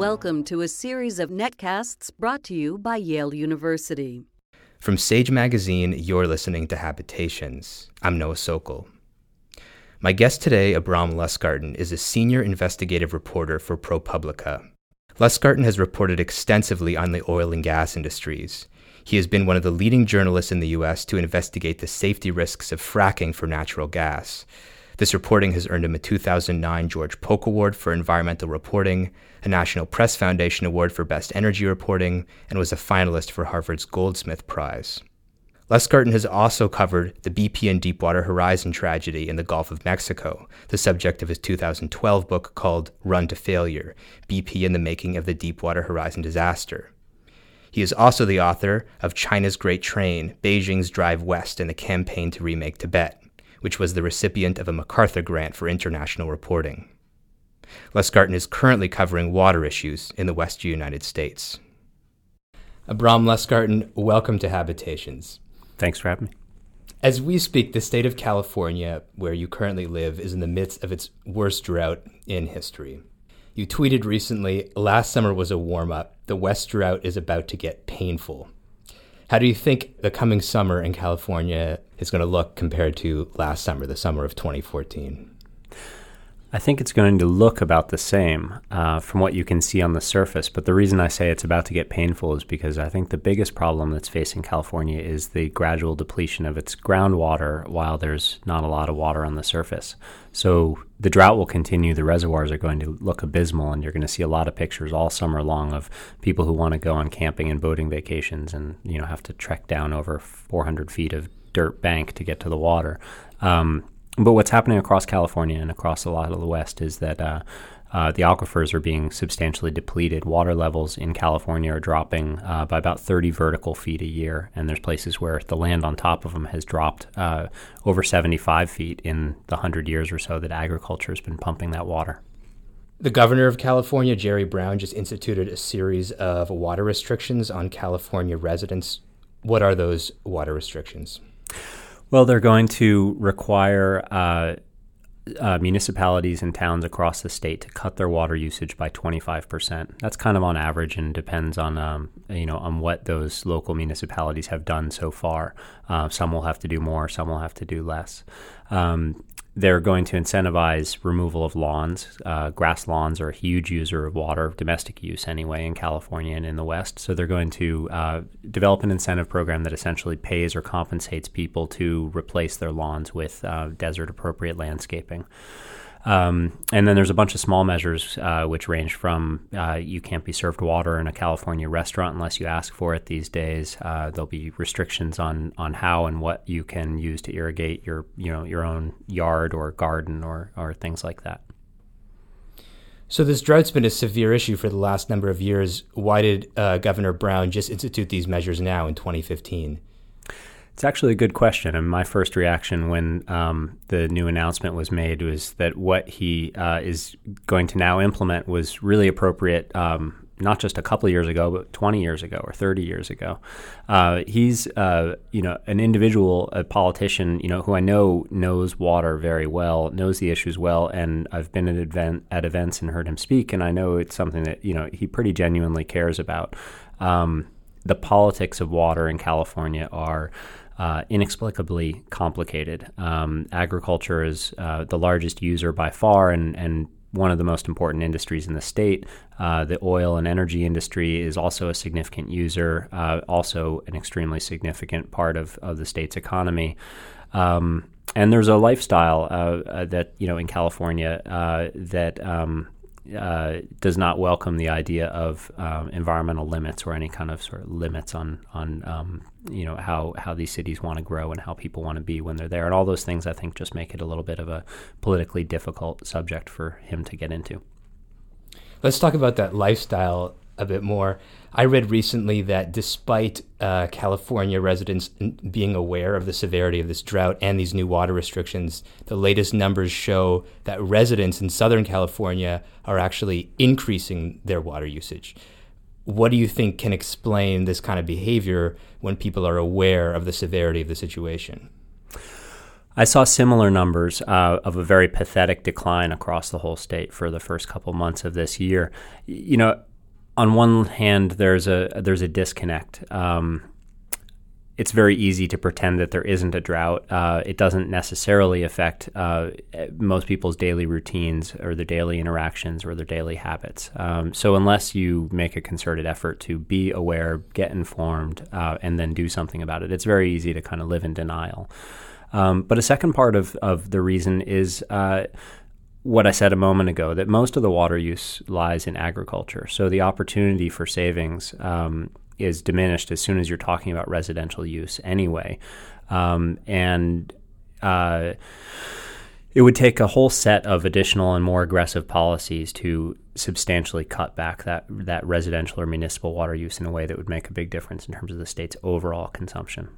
Welcome to a series of netcasts brought to you by Yale University. From Sage Magazine, you're listening to Habitations. I'm Noah Sokol. My guest today, Abrahm Lustgarten, is a senior investigative reporter for ProPublica. Lustgarten has reported extensively on the oil and gas industries. He has been one of the leading journalists in the U.S. to investigate the safety risks of fracking for natural gas. This reporting has earned him a 2009 George Polk Award for Environmental Reporting, a National Press Foundation Award for Best Energy Reporting, and was a finalist for Harvard's Goldsmith Prize. Lustgarten has also covered the BP and Deepwater Horizon tragedy in the Gulf of Mexico, the subject of his 2012 book called Run to Failure BP and the Making of the Deepwater Horizon Disaster. He is also the author of China's Great Train Beijing's Drive West and the Campaign to Remake Tibet, which was the recipient of a MacArthur Grant for International Reporting. Lustgarten is currently covering water issues in the West United States. Abrahm Lustgarten, welcome to Habitations. Thanks for having me. As we speak, the state of California, where you currently live, is in the midst of its worst drought in history. You tweeted recently, last summer was a warm up. The West drought is about to get painful. How do you think the coming summer in California is going to look compared to last summer, the summer of 2014? I think it's going to look about the same uh, from what you can see on the surface. But the reason I say it's about to get painful is because I think the biggest problem that's facing California is the gradual depletion of its groundwater while there's not a lot of water on the surface. So the drought will continue. The reservoirs are going to look abysmal, and you're going to see a lot of pictures all summer long of people who want to go on camping and boating vacations and you know have to trek down over 400 feet of dirt bank to get to the water. Um, but what's happening across California and across a lot of the West is that uh, uh, the aquifers are being substantially depleted. Water levels in California are dropping uh, by about 30 vertical feet a year, and there's places where the land on top of them has dropped uh, over 75 feet in the 100 years or so that agriculture has been pumping that water. The governor of California, Jerry Brown, just instituted a series of water restrictions on California residents. What are those water restrictions? Well, they're going to require uh, uh, municipalities and towns across the state to cut their water usage by 25%. That's kind of on average and depends on um, you know on what those local municipalities have done so far. Uh, some will have to do more, some will have to do less. Um, they're going to incentivize removal of lawns. Uh, grass lawns are a huge user of water, domestic use anyway, in California and in the West. So they're going to uh, develop an incentive program that essentially pays or compensates people to replace their lawns with uh, desert appropriate landscaping. Um, and then there's a bunch of small measures uh, which range from uh, you can't be served water in a California restaurant unless you ask for it these days. Uh, there'll be restrictions on on how and what you can use to irrigate your you know your own yard or garden or or things like that. So this drought's been a severe issue for the last number of years. Why did uh, Governor Brown just institute these measures now in 2015? It's actually a good question. And my first reaction when um, the new announcement was made was that what he uh, is going to now implement was really appropriate. Um, not just a couple years ago, but 20 years ago or 30 years ago. Uh, he's, uh, you know, an individual, a politician, you know, who I know knows water very well, knows the issues well, and I've been at event at events and heard him speak, and I know it's something that you know he pretty genuinely cares about. Um, the politics of water in California are uh, inexplicably complicated. Um, agriculture is uh, the largest user by far and, and one of the most important industries in the state. Uh, the oil and energy industry is also a significant user, uh, also an extremely significant part of, of the state's economy. Um, and there's a lifestyle uh, that, you know, in California that um, uh, does not welcome the idea of um, environmental limits or any kind of sort of limits on on um, you know how how these cities want to grow and how people want to be when they're there, and all those things I think just make it a little bit of a politically difficult subject for him to get into. Let's talk about that lifestyle a bit more. I read recently that despite uh, California residents being aware of the severity of this drought and these new water restrictions, the latest numbers show that residents in Southern California are actually increasing their water usage. What do you think can explain this kind of behavior when people are aware of the severity of the situation? I saw similar numbers uh, of a very pathetic decline across the whole state for the first couple months of this year. You know, on one hand, there's a there's a disconnect. Um, it's very easy to pretend that there isn't a drought. Uh, it doesn't necessarily affect uh, most people's daily routines or their daily interactions or their daily habits. Um, so, unless you make a concerted effort to be aware, get informed, uh, and then do something about it, it's very easy to kind of live in denial. Um, but a second part of, of the reason is uh, what I said a moment ago that most of the water use lies in agriculture. So the opportunity for savings um, is diminished as soon as you're talking about residential use anyway. Um, and uh, it would take a whole set of additional and more aggressive policies to substantially cut back that that residential or municipal water use in a way that would make a big difference in terms of the state's overall consumption.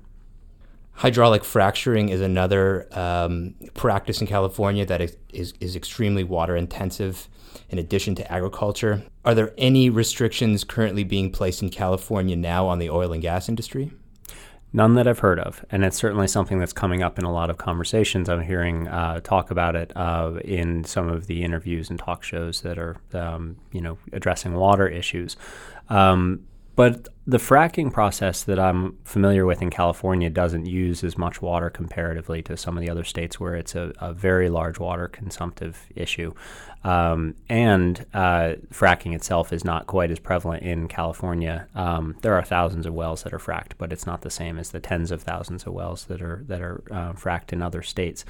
Hydraulic fracturing is another um, practice in California that is, is, is extremely water intensive in addition to agriculture. Are there any restrictions currently being placed in California now on the oil and gas industry? None that I've heard of, and it's certainly something that's coming up in a lot of conversations. I'm hearing uh, talk about it uh, in some of the interviews and talk shows that are, um, you know, addressing water issues. Um, but the fracking process that I'm familiar with in California doesn't use as much water comparatively to some of the other states where it's a, a very large water consumptive issue. Um, and uh, fracking itself is not quite as prevalent in California. Um, there are thousands of wells that are fracked, but it's not the same as the tens of thousands of wells that are that are uh, fracked in other states.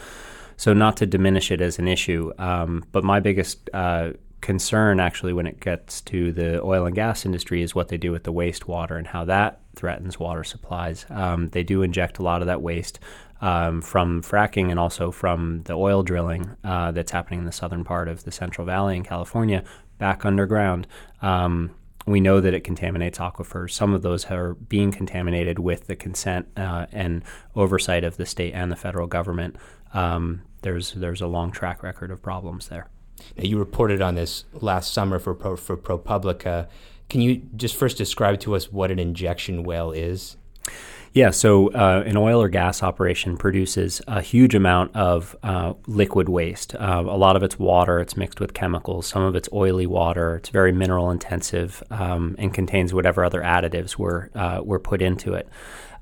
So, not to diminish it as an issue, um, but my biggest uh, concern actually when it gets to the oil and gas industry is what they do with the wastewater and how that threatens water supplies. Um, they do inject a lot of that waste um, from fracking and also from the oil drilling uh, that's happening in the southern part of the Central Valley in California back underground. Um, we know that it contaminates aquifers. Some of those are being contaminated with the consent uh, and oversight of the state and the federal government. Um, there's there's a long track record of problems there. Now, you reported on this last summer for Pro, for ProPublica. Can you just first describe to us what an injection well is? Yeah, so uh, an oil or gas operation produces a huge amount of uh, liquid waste. Uh, a lot of it's water, it's mixed with chemicals. Some of it's oily water. It's very mineral intensive um, and contains whatever other additives were uh, were put into it.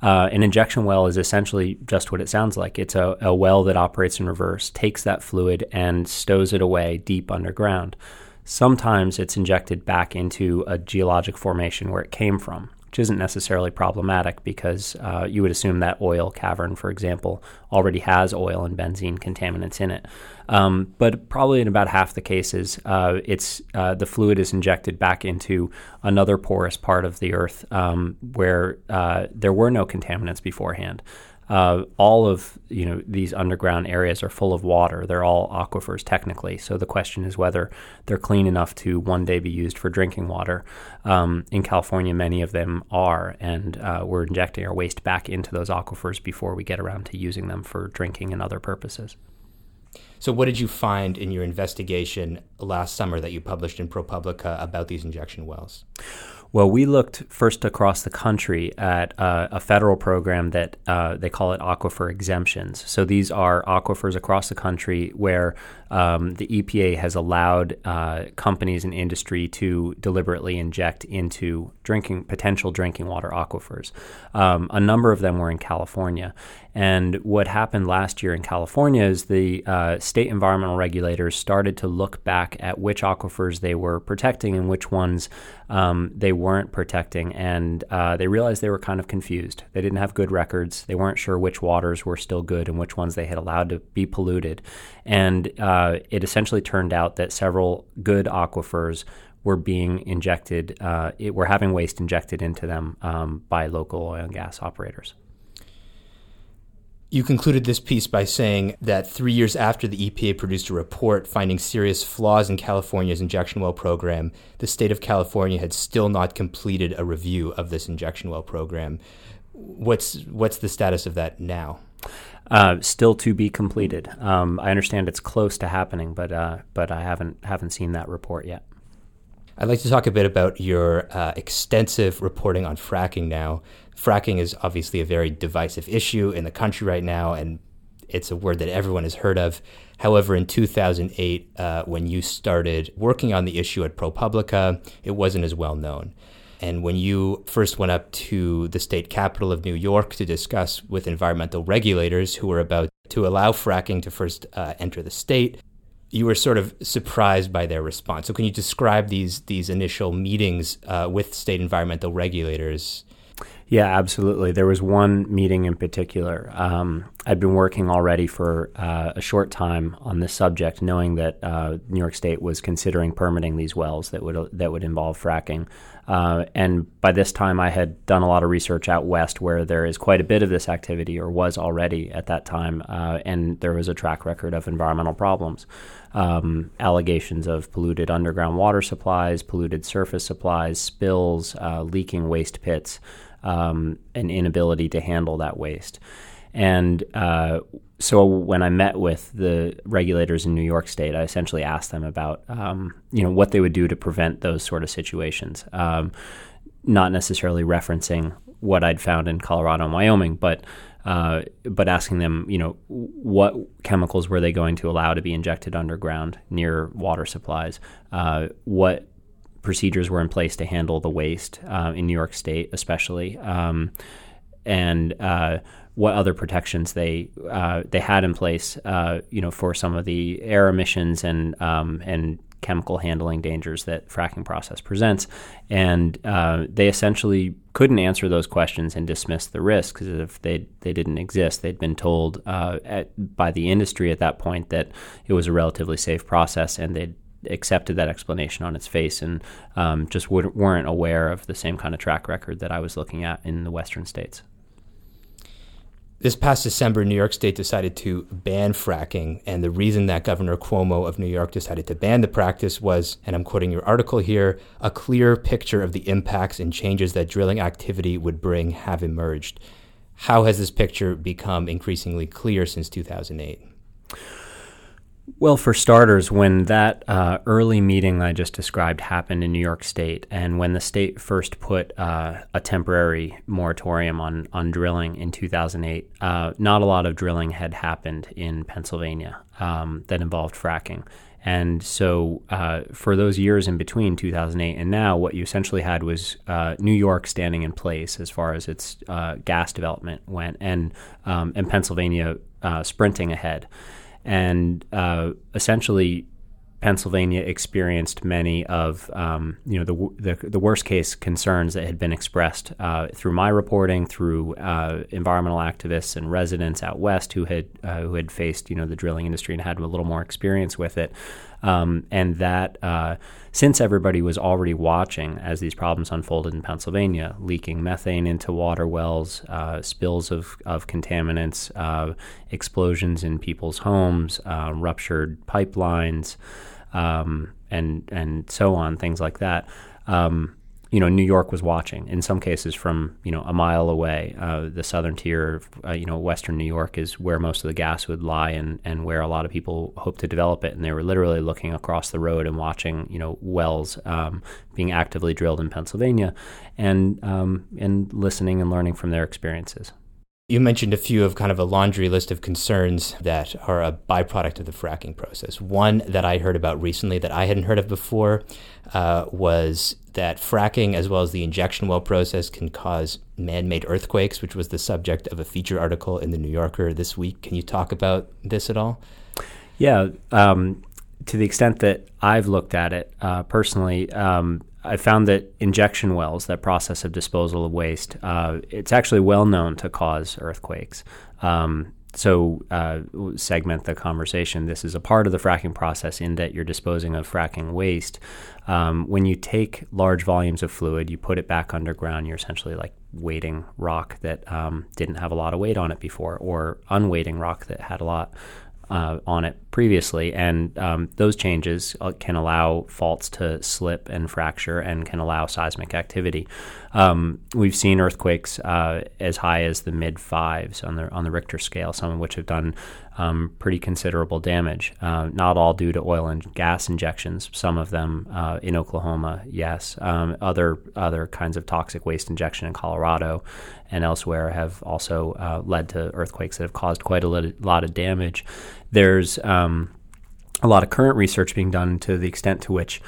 Uh, an injection well is essentially just what it sounds like. It's a, a well that operates in reverse, takes that fluid and stows it away deep underground. Sometimes it's injected back into a geologic formation where it came from which isn't necessarily problematic because uh, you would assume that oil cavern, for example, already has oil and benzene contaminants in it. Um, but probably in about half the cases, uh, it's uh, the fluid is injected back into another porous part of the earth um, where uh, there were no contaminants beforehand uh, all of you know these underground areas are full of water. They're all aquifers technically. So the question is whether they're clean enough to one day be used for drinking water. Um, in California, many of them are, and uh, we're injecting our waste back into those aquifers before we get around to using them for drinking and other purposes. So, what did you find in your investigation last summer that you published in ProPublica about these injection wells? Well, we looked first across the country at uh, a federal program that uh, they call it aquifer exemptions. So these are aquifers across the country where um, the EPA has allowed uh, companies and industry to deliberately inject into drinking potential drinking water aquifers. Um, a number of them were in California, and what happened last year in California is the uh, state environmental regulators started to look back at which aquifers they were protecting and which ones um, they weren't protecting, and uh, they realized they were kind of confused. They didn't have good records. They weren't sure which waters were still good and which ones they had allowed to be polluted, and uh, it essentially turned out that several good aquifers were being injected, uh, it, were having waste injected into them um, by local oil and gas operators. You concluded this piece by saying that three years after the EPA produced a report finding serious flaws in California's injection well program, the state of California had still not completed a review of this injection well program. What's what's the status of that now? Uh, still to be completed. Um, I understand it's close to happening, but uh, but I haven't haven't seen that report yet. I'd like to talk a bit about your uh, extensive reporting on fracking now. Fracking is obviously a very divisive issue in the country right now, and it's a word that everyone has heard of. However, in 2008, uh, when you started working on the issue at ProPublica, it wasn't as well known. And when you first went up to the state capital of New York to discuss with environmental regulators who were about to allow fracking to first uh, enter the state, you were sort of surprised by their response. So, can you describe these these initial meetings uh, with state environmental regulators? Yeah, absolutely. There was one meeting in particular. Um, I'd been working already for uh, a short time on this subject, knowing that uh, New York State was considering permitting these wells that would that would involve fracking. Uh, and by this time, I had done a lot of research out west where there is quite a bit of this activity, or was already at that time, uh, and there was a track record of environmental problems. Um, allegations of polluted underground water supplies, polluted surface supplies, spills, uh, leaking waste pits, um, an inability to handle that waste. And uh, so when I met with the regulators in New York State, I essentially asked them about um, you know what they would do to prevent those sort of situations. Um, not necessarily referencing what I'd found in Colorado and Wyoming, but uh, but asking them, you know, what chemicals were they going to allow to be injected underground near water supplies? Uh, what procedures were in place to handle the waste uh, in New York State, especially, um, and uh, what other protections they uh, they had in place, uh, you know, for some of the air emissions and um, and chemical handling dangers that fracking process presents, and uh, they essentially couldn't answer those questions and dismiss the risks because if they they didn't exist, they'd been told uh, at, by the industry at that point that it was a relatively safe process, and they'd accepted that explanation on its face and um, just weren't aware of the same kind of track record that I was looking at in the western states. This past December, New York State decided to ban fracking. And the reason that Governor Cuomo of New York decided to ban the practice was, and I'm quoting your article here, a clear picture of the impacts and changes that drilling activity would bring have emerged. How has this picture become increasingly clear since 2008? Well, for starters, when that uh, early meeting I just described happened in New York State, and when the state first put uh, a temporary moratorium on, on drilling in 2008, uh, not a lot of drilling had happened in Pennsylvania um, that involved fracking. And so, uh, for those years in between 2008 and now, what you essentially had was uh, New York standing in place as far as its uh, gas development went, and um, and Pennsylvania sprinting ahead and uh, essentially Pennsylvania experienced many of um, you know the, the, the worst case concerns that had been expressed uh, through my reporting, through uh, environmental activists and residents out west who had uh, who had faced you know the drilling industry and had a little more experience with it, um, and that uh, since everybody was already watching as these problems unfolded in Pennsylvania, leaking methane into water wells, uh, spills of of contaminants, uh, explosions in people's homes, ruptured pipelines um, and and so on, things like that. Um, you know, New York was watching. In some cases, from you know a mile away, uh, the southern tier, of, uh, you know, western New York is where most of the gas would lie, and and where a lot of people hope to develop it. And they were literally looking across the road and watching, you know, wells um, being actively drilled in Pennsylvania, and um, and listening and learning from their experiences. You mentioned a few of kind of a laundry list of concerns that are a byproduct of the fracking process. One that I heard about recently that I hadn't heard of before uh, was that fracking, as well as the injection well process, can cause man made earthquakes, which was the subject of a feature article in The New Yorker this week. Can you talk about this at all? Yeah. Um, to the extent that I've looked at it uh, personally, um, I found that injection wells, that process of disposal of waste, uh, it's actually well known to cause earthquakes. Um, so, uh, segment the conversation. This is a part of the fracking process in that you're disposing of fracking waste. Um, when you take large volumes of fluid, you put it back underground, you're essentially like weighting rock that um, didn't have a lot of weight on it before, or unweighting rock that had a lot uh, on it previously, and um, those changes uh, can allow faults to slip and fracture and can allow seismic activity. Um, we've seen earthquakes uh, as high as the mid fives on the on the Richter scale, some of which have done um, pretty considerable damage. Uh, not all due to oil and gas injections. Some of them uh, in Oklahoma, yes. Um, other other kinds of toxic waste injection in Colorado and elsewhere have also uh, led to earthquakes that have caused quite a lot of damage. There's um, a lot of current research being done to the extent to which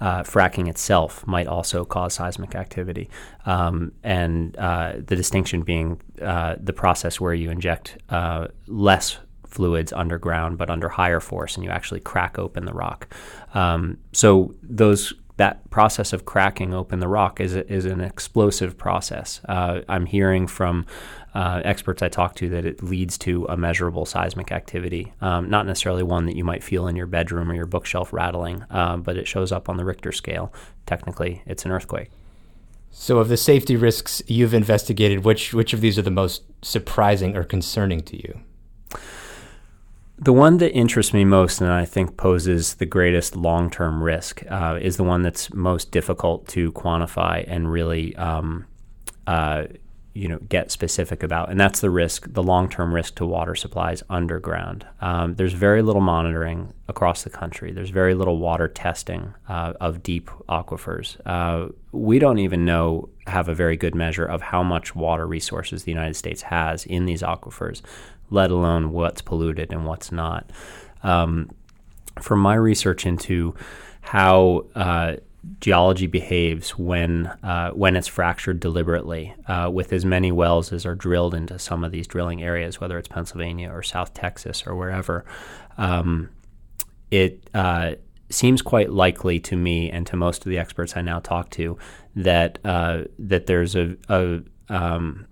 uh, fracking itself might also cause seismic activity. Um, and uh, the distinction being uh, the process where you inject uh, less fluids underground but under higher force and you actually crack open the rock. Um, so those that process of cracking open the rock is, is an explosive process. Uh, I'm hearing from uh, experts I talk to that it leads to a measurable seismic activity. Um, not necessarily one that you might feel in your bedroom or your bookshelf rattling, uh, but it shows up on the Richter scale. Technically, it's an earthquake. So, of the safety risks you've investigated, which which of these are the most surprising or concerning to you? The one that interests me most and I think poses the greatest long term risk uh, is the one that's most difficult to quantify and really um, uh, you know get specific about, and that's the risk, the long term risk to water supplies underground. Um, there's very little monitoring across the country. There's very little water testing uh, of deep aquifers. Uh, we don't even know have a very good measure of how much water resources the United States has in these aquifers let alone what's polluted and what's not. Um, from my research into how uh, geology behaves when uh, when it's fractured deliberately, uh, with as many wells as are drilled into some of these drilling areas, whether it's Pennsylvania or South Texas or wherever, um, it uh, seems quite likely to me and to most of the experts I now talk to that uh, that there's a, a um,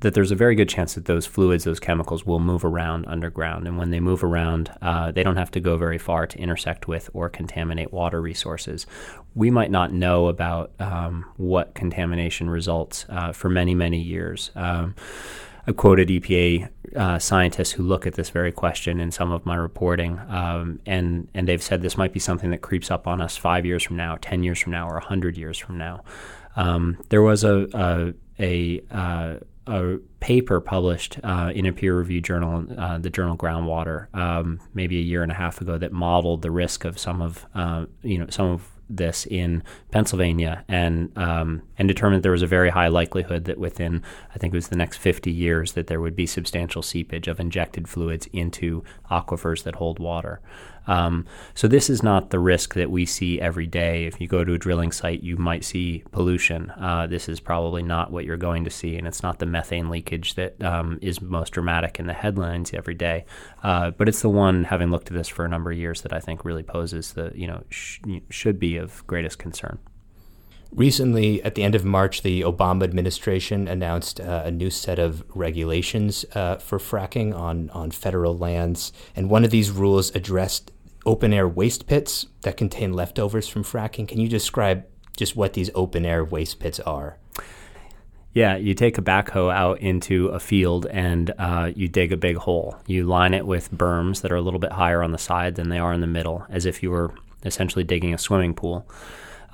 that there's a very good chance that those fluids, those chemicals, will move around underground. And when they move around, uh, they don't have to go very far to intersect with or contaminate water resources. We might not know about um, what contamination results uh, for many, many years. Um, I quoted EPA uh, scientists who look at this very question in some of my reporting, um, and and they've said this might be something that creeps up on us five years from now, ten years from now, or hundred years from now. Um, there was a a, a uh, a paper published uh, in a peer-reviewed journal, uh, the journal Groundwater, um, maybe a year and a half ago, that modeled the risk of some of uh, you know some of this in Pennsylvania and um, and determined there was a very high likelihood that within I think it was the next 50 years that there would be substantial seepage of injected fluids into aquifers that hold water. Um, so this is not the risk that we see every day. If you go to a drilling site, you might see pollution. Uh, this is probably not what you're going to see, and it's not the methane leakage that um, is most dramatic in the headlines every day. Uh, but it's the one, having looked at this for a number of years, that I think really poses the you know sh- should be of greatest concern. Recently, at the end of March, the Obama administration announced uh, a new set of regulations uh, for fracking on, on federal lands. And one of these rules addressed open air waste pits that contain leftovers from fracking. Can you describe just what these open air waste pits are? Yeah, you take a backhoe out into a field and uh, you dig a big hole. You line it with berms that are a little bit higher on the side than they are in the middle, as if you were essentially digging a swimming pool.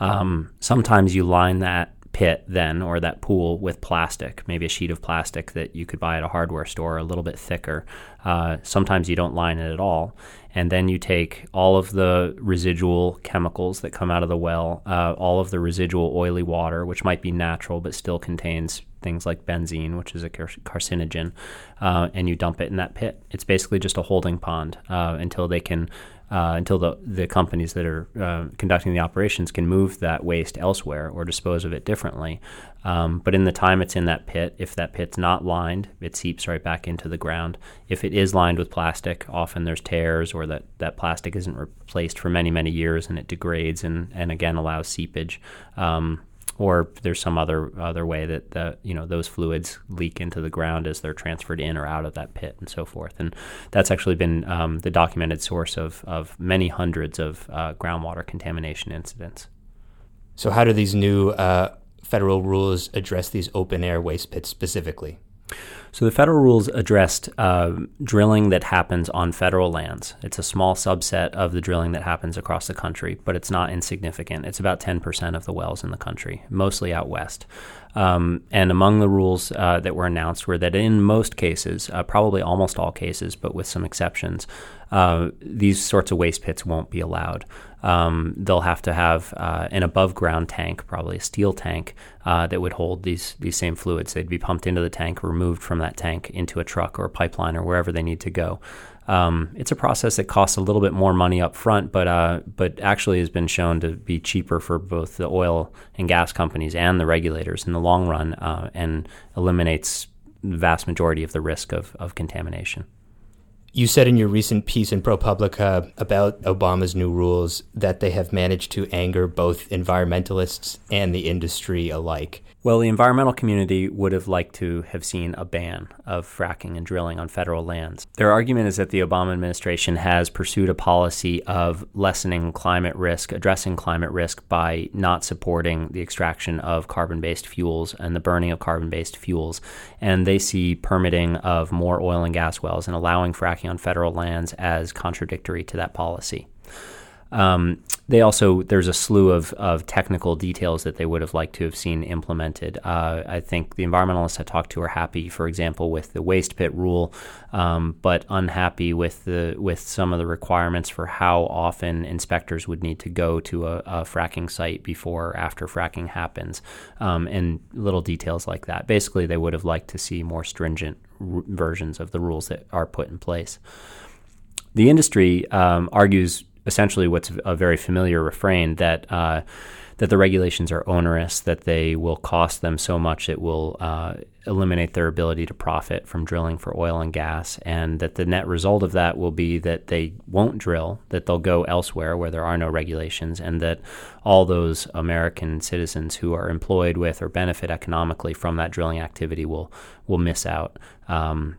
Um, sometimes you line that pit then or that pool with plastic, maybe a sheet of plastic that you could buy at a hardware store, a little bit thicker. Uh, sometimes you don't line it at all and then you take all of the residual chemicals that come out of the well, uh, all of the residual oily water, which might be natural but still contains things like benzene, which is a car- carcinogen, uh, and you dump it in that pit. It's basically just a holding pond uh, until they can uh, until the, the companies that are uh, conducting the operations can move that waste elsewhere or dispose of it differently. Um, but in the time it's in that pit, if that pit's not lined, it seeps right back into the ground. If it is lined with plastic, often there's tears or that, that plastic isn't replaced for many, many years and it degrades and, and again allows seepage. Um, or there's some other other way that the, you know those fluids leak into the ground as they're transferred in or out of that pit and so forth. And that's actually been um, the documented source of of many hundreds of uh, groundwater contamination incidents. So, how do these new uh, federal rules address these open air waste pits specifically? So the federal rules addressed uh, drilling that happens on federal lands. It's a small subset of the drilling that happens across the country, but it's not insignificant. It's about 10% of the wells in the country, mostly out west. Um, and among the rules uh, that were announced were that in most cases, uh, probably almost all cases, but with some exceptions, uh, these sorts of waste pits won't be allowed. Um, they'll have to have uh, an above ground tank, probably a steel tank, uh, that would hold these these same fluids. They'd be pumped into the tank, removed from that tank into a truck or a pipeline or wherever they need to go. Um, it's a process that costs a little bit more money up front, but uh, but actually has been shown to be cheaper for both the oil and gas companies and the regulators in the long run, uh, and eliminates the vast majority of the risk of, of contamination. You said in your recent piece in ProPublica about Obama's new rules that they have managed to anger both environmentalists and the industry alike. Well, the environmental community would have liked to have seen a ban of fracking and drilling on federal lands. Their argument is that the Obama administration has pursued a policy of lessening climate risk, addressing climate risk by not supporting the extraction of carbon based fuels and the burning of carbon based fuels. And they see permitting of more oil and gas wells and allowing fracking on federal lands as contradictory to that policy. Um, they also there's a slew of, of technical details that they would have liked to have seen implemented. Uh, I think the environmentalists I talked to are happy, for example, with the waste pit rule, um, but unhappy with the with some of the requirements for how often inspectors would need to go to a, a fracking site before or after fracking happens, um, and little details like that. Basically, they would have liked to see more stringent r- versions of the rules that are put in place. The industry um, argues essentially what's a very familiar refrain that uh, that the regulations are onerous, that they will cost them so much it will uh, eliminate their ability to profit from drilling for oil and gas, and that the net result of that will be that they won't drill, that they'll go elsewhere where there are no regulations, and that all those American citizens who are employed with or benefit economically from that drilling activity will will miss out. Um,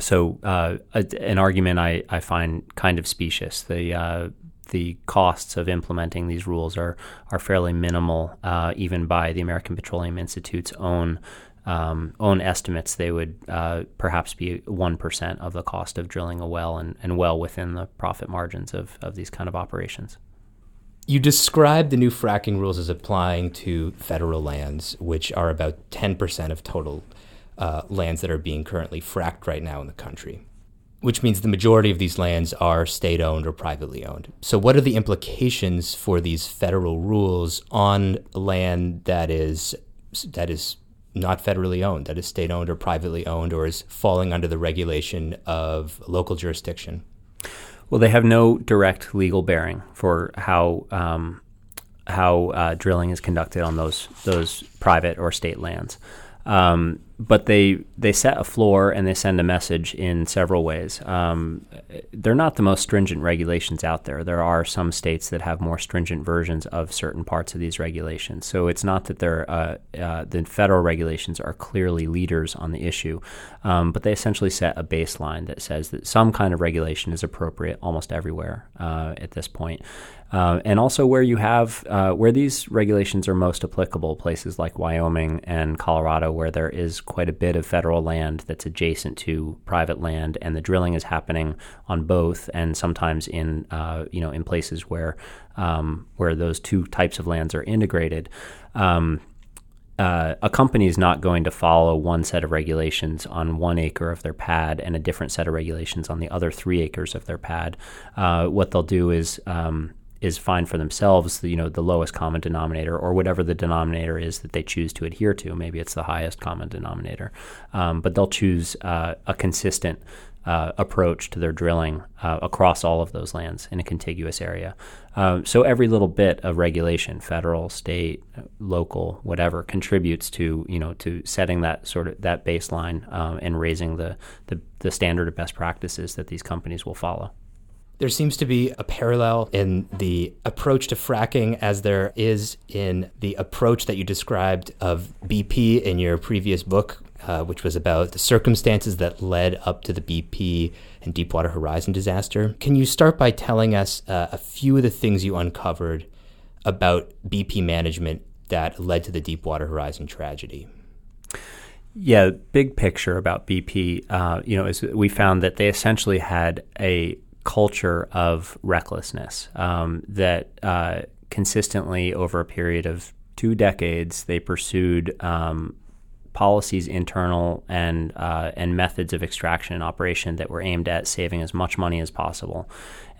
so uh, a, an argument I, I find kind of specious. The uh, the costs of implementing these rules are are fairly minimal, uh, even by the American Petroleum Institute's own um, own estimates. They would uh, perhaps be one percent of the cost of drilling a well, and, and well within the profit margins of, of these kind of operations. You describe the new fracking rules as applying to federal lands, which are about 10% of total uh, lands that are being currently fracked right now in the country, which means the majority of these lands are state owned or privately owned. So, what are the implications for these federal rules on land that is that is not federally owned, that is state owned or privately owned, or is falling under the regulation of local jurisdiction? Well, they have no direct legal bearing for how um, how uh, drilling is conducted on those those private or state lands. Um, but they they set a floor and they send a message in several ways. Um, they're not the most stringent regulations out there. There are some states that have more stringent versions of certain parts of these regulations. So it's not that they're uh, uh, the federal regulations are clearly leaders on the issue, um, but they essentially set a baseline that says that some kind of regulation is appropriate almost everywhere uh, at this point. Uh, and also where you have uh, where these regulations are most applicable, places like Wyoming and Colorado, where there is quite a bit of federal land that's adjacent to private land, and the drilling is happening on both, and sometimes in uh, you know in places where um, where those two types of lands are integrated. Um, uh, a company is not going to follow one set of regulations on one acre of their pad and a different set of regulations on the other three acres of their pad. Uh, what they'll do is um, is find for themselves, the, you know, the lowest common denominator or whatever the denominator is that they choose to adhere to. Maybe it's the highest common denominator, um, but they'll choose uh, a consistent uh, approach to their drilling uh, across all of those lands in a contiguous area. Uh, so every little bit of regulation, federal, state, local, whatever, contributes to you know to setting that sort of that baseline um, and raising the, the the standard of best practices that these companies will follow. There seems to be a parallel in the approach to fracking as there is in the approach that you described of BP in your previous book, uh, which was about the circumstances that led up to the BP and Deepwater Horizon disaster. Can you start by telling us uh, a few of the things you uncovered about BP management that led to the Deepwater Horizon tragedy? Yeah, big picture about BP, uh, you know, is we found that they essentially had a culture of recklessness um, that uh, consistently over a period of two decades they pursued um, policies internal and uh, and methods of extraction and operation that were aimed at saving as much money as possible,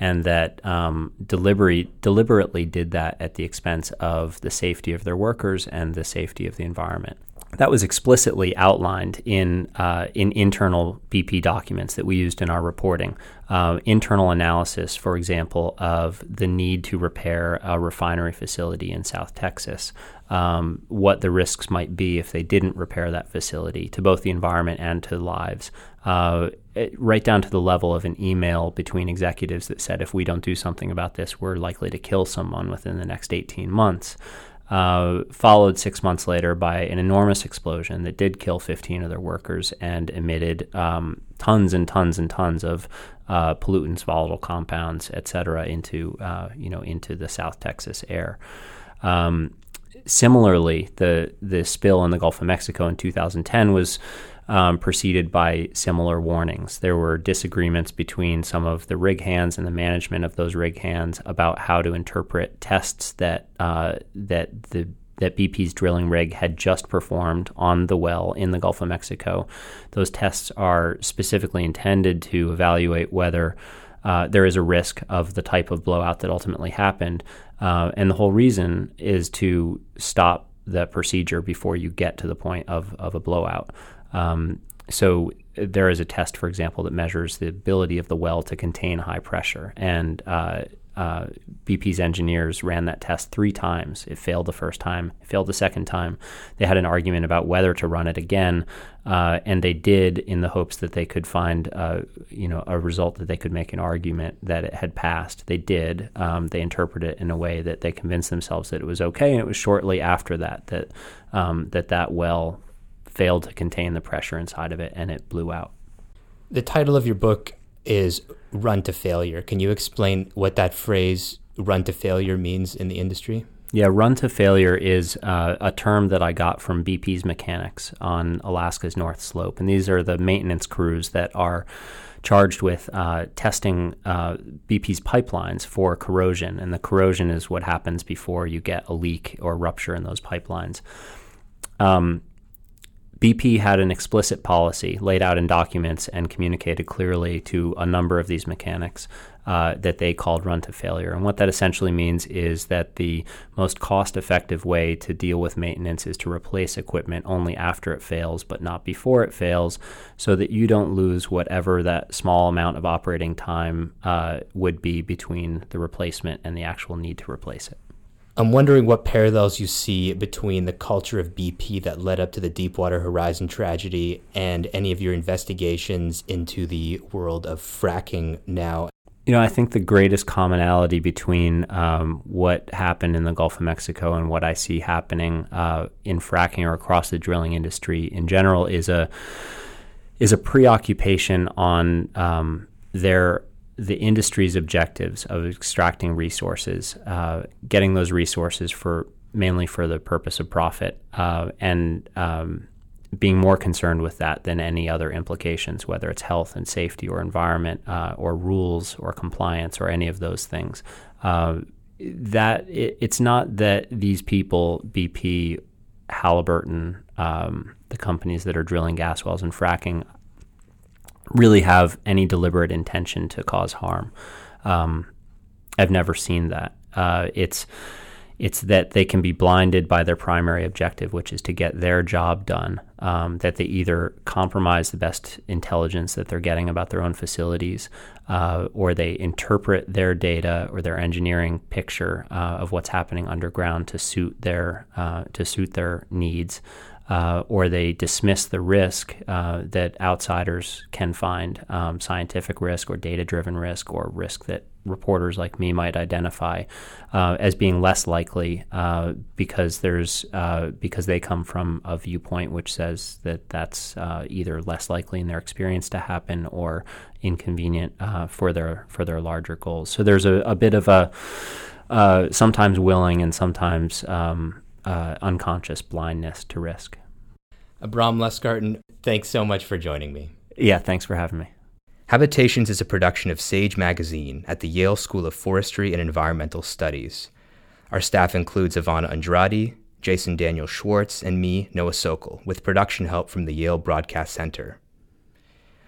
and that um, deliberately deliberately did that at the expense of the safety of their workers and the safety of the environment that was explicitly outlined in uh, in internal BP documents that we used in our reporting. Uh, internal analysis, for example, of the need to repair a refinery facility in South Texas, um, what the risks might be if they didn't repair that facility to both the environment and to lives. Uh, it, right down to the level of an email between executives that said, if we don't do something about this, we're likely to kill someone within the next 18 months uh, followed six months later by an enormous explosion that did kill 15 of their workers and emitted um, tons and tons and tons of uh, pollutants, volatile compounds, et cetera, into uh, you know into the South Texas air. Um, similarly, the the spill in the Gulf of Mexico in 2010 was um, preceded by similar warnings. There were disagreements between some of the rig hands and the management of those rig hands about how to interpret tests that uh, that the that BP's drilling rig had just performed on the well in the Gulf of Mexico. Those tests are specifically intended to evaluate whether uh, there is a risk of the type of blowout that ultimately happened. Uh, and the whole reason is to stop the procedure before you get to the point of, of a blowout. Um, so there is a test, for example, that measures the ability of the well to contain high pressure. And uh, uh, BP's engineers ran that test three times. It failed the first time, it failed the second time. They had an argument about whether to run it again, uh, and they did in the hopes that they could find, uh, you know, a result that they could make an argument that it had passed. They did. Um, they interpreted it in a way that they convinced themselves that it was okay, and it was shortly after that that um, that that well failed to contain the pressure inside of it and it blew out. The title of your book is Run to Failure. Can you explain what that phrase run to failure means in the industry? Yeah, run to failure is uh, a term that I got from BP's mechanics on Alaska's North Slope. And these are the maintenance crews that are charged with uh, testing uh, BP's pipelines for corrosion. And the corrosion is what happens before you get a leak or rupture in those pipelines. Um, BP had an explicit policy laid out in documents and communicated clearly to a number of these mechanics uh, that they called run to failure. And what that essentially means is that the most cost effective way to deal with maintenance is to replace equipment only after it fails, but not before it fails, so that you don't lose whatever that small amount of operating time uh, would be between the replacement and the actual need to replace it. I'm wondering what parallels you see between the culture of BP that led up to the Deepwater Horizon tragedy and any of your investigations into the world of fracking now. You know, I think the greatest commonality between um, what happened in the Gulf of Mexico and what I see happening uh, in fracking or across the drilling industry in general is a is a preoccupation on um, their the industry's objectives of extracting resources, uh, getting those resources for mainly for the purpose of profit, uh, and um, being more concerned with that than any other implications, whether it's health and safety or environment uh, or rules or compliance or any of those things. Uh, that it, it's not that these people, BP, Halliburton, um, the companies that are drilling gas wells and fracking, really have any deliberate intention to cause harm. Um, I've never seen that. Uh, it's it's that they can be blinded by their primary objective, which is to get their job done. Um, that they either compromise the best intelligence that they're getting about their own facilities, uh, or they interpret their data or their engineering picture uh, of what's happening underground to suit their uh, to suit their needs uh, or they dismiss the risk uh, that outsiders can find um, scientific risk or data driven risk or risk that reporters like me might identify uh, as being less likely uh, because there's uh, because they come from a viewpoint which says that that's uh, either less likely in their experience to happen or inconvenient for their for their larger goals. So there's a, a bit of a sometimes willing and sometimes um, uh, unconscious blindness to risk. Abrahm Lustgarten, thanks so much for joining me. Yeah, thanks for having me. Habitations is a production of Sage Magazine at the Yale School of Forestry and Environmental Studies. Our staff includes Ivana Andrade, Jason Daniel Schwartz, and me, Noah Sokol, with production help from the Yale Broadcast Center.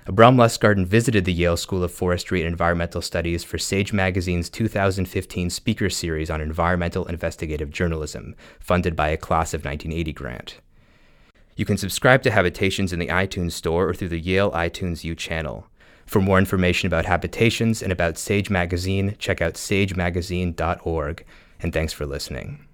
Abrahm Lustgarten visited the Yale School of Forestry and Environmental Studies for Sage Magazine's 2015 speaker series on environmental investigative journalism, funded by a Class of 1980 grant. You can subscribe to Habitations in the iTunes Store or through the Yale iTunes U channel. For more information about Habitations and about Sage Magazine, check out sagemagazine.org. And thanks for listening.